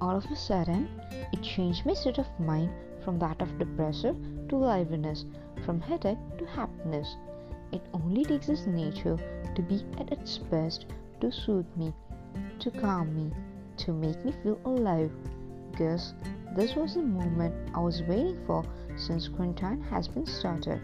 All of a sudden, it changed my state of mind from that of depressor to liveliness, from headache to happiness. It only takes its nature to be at its best to soothe me, to calm me, to make me feel alive. Guess this was the moment I was waiting for since quarantine has been started.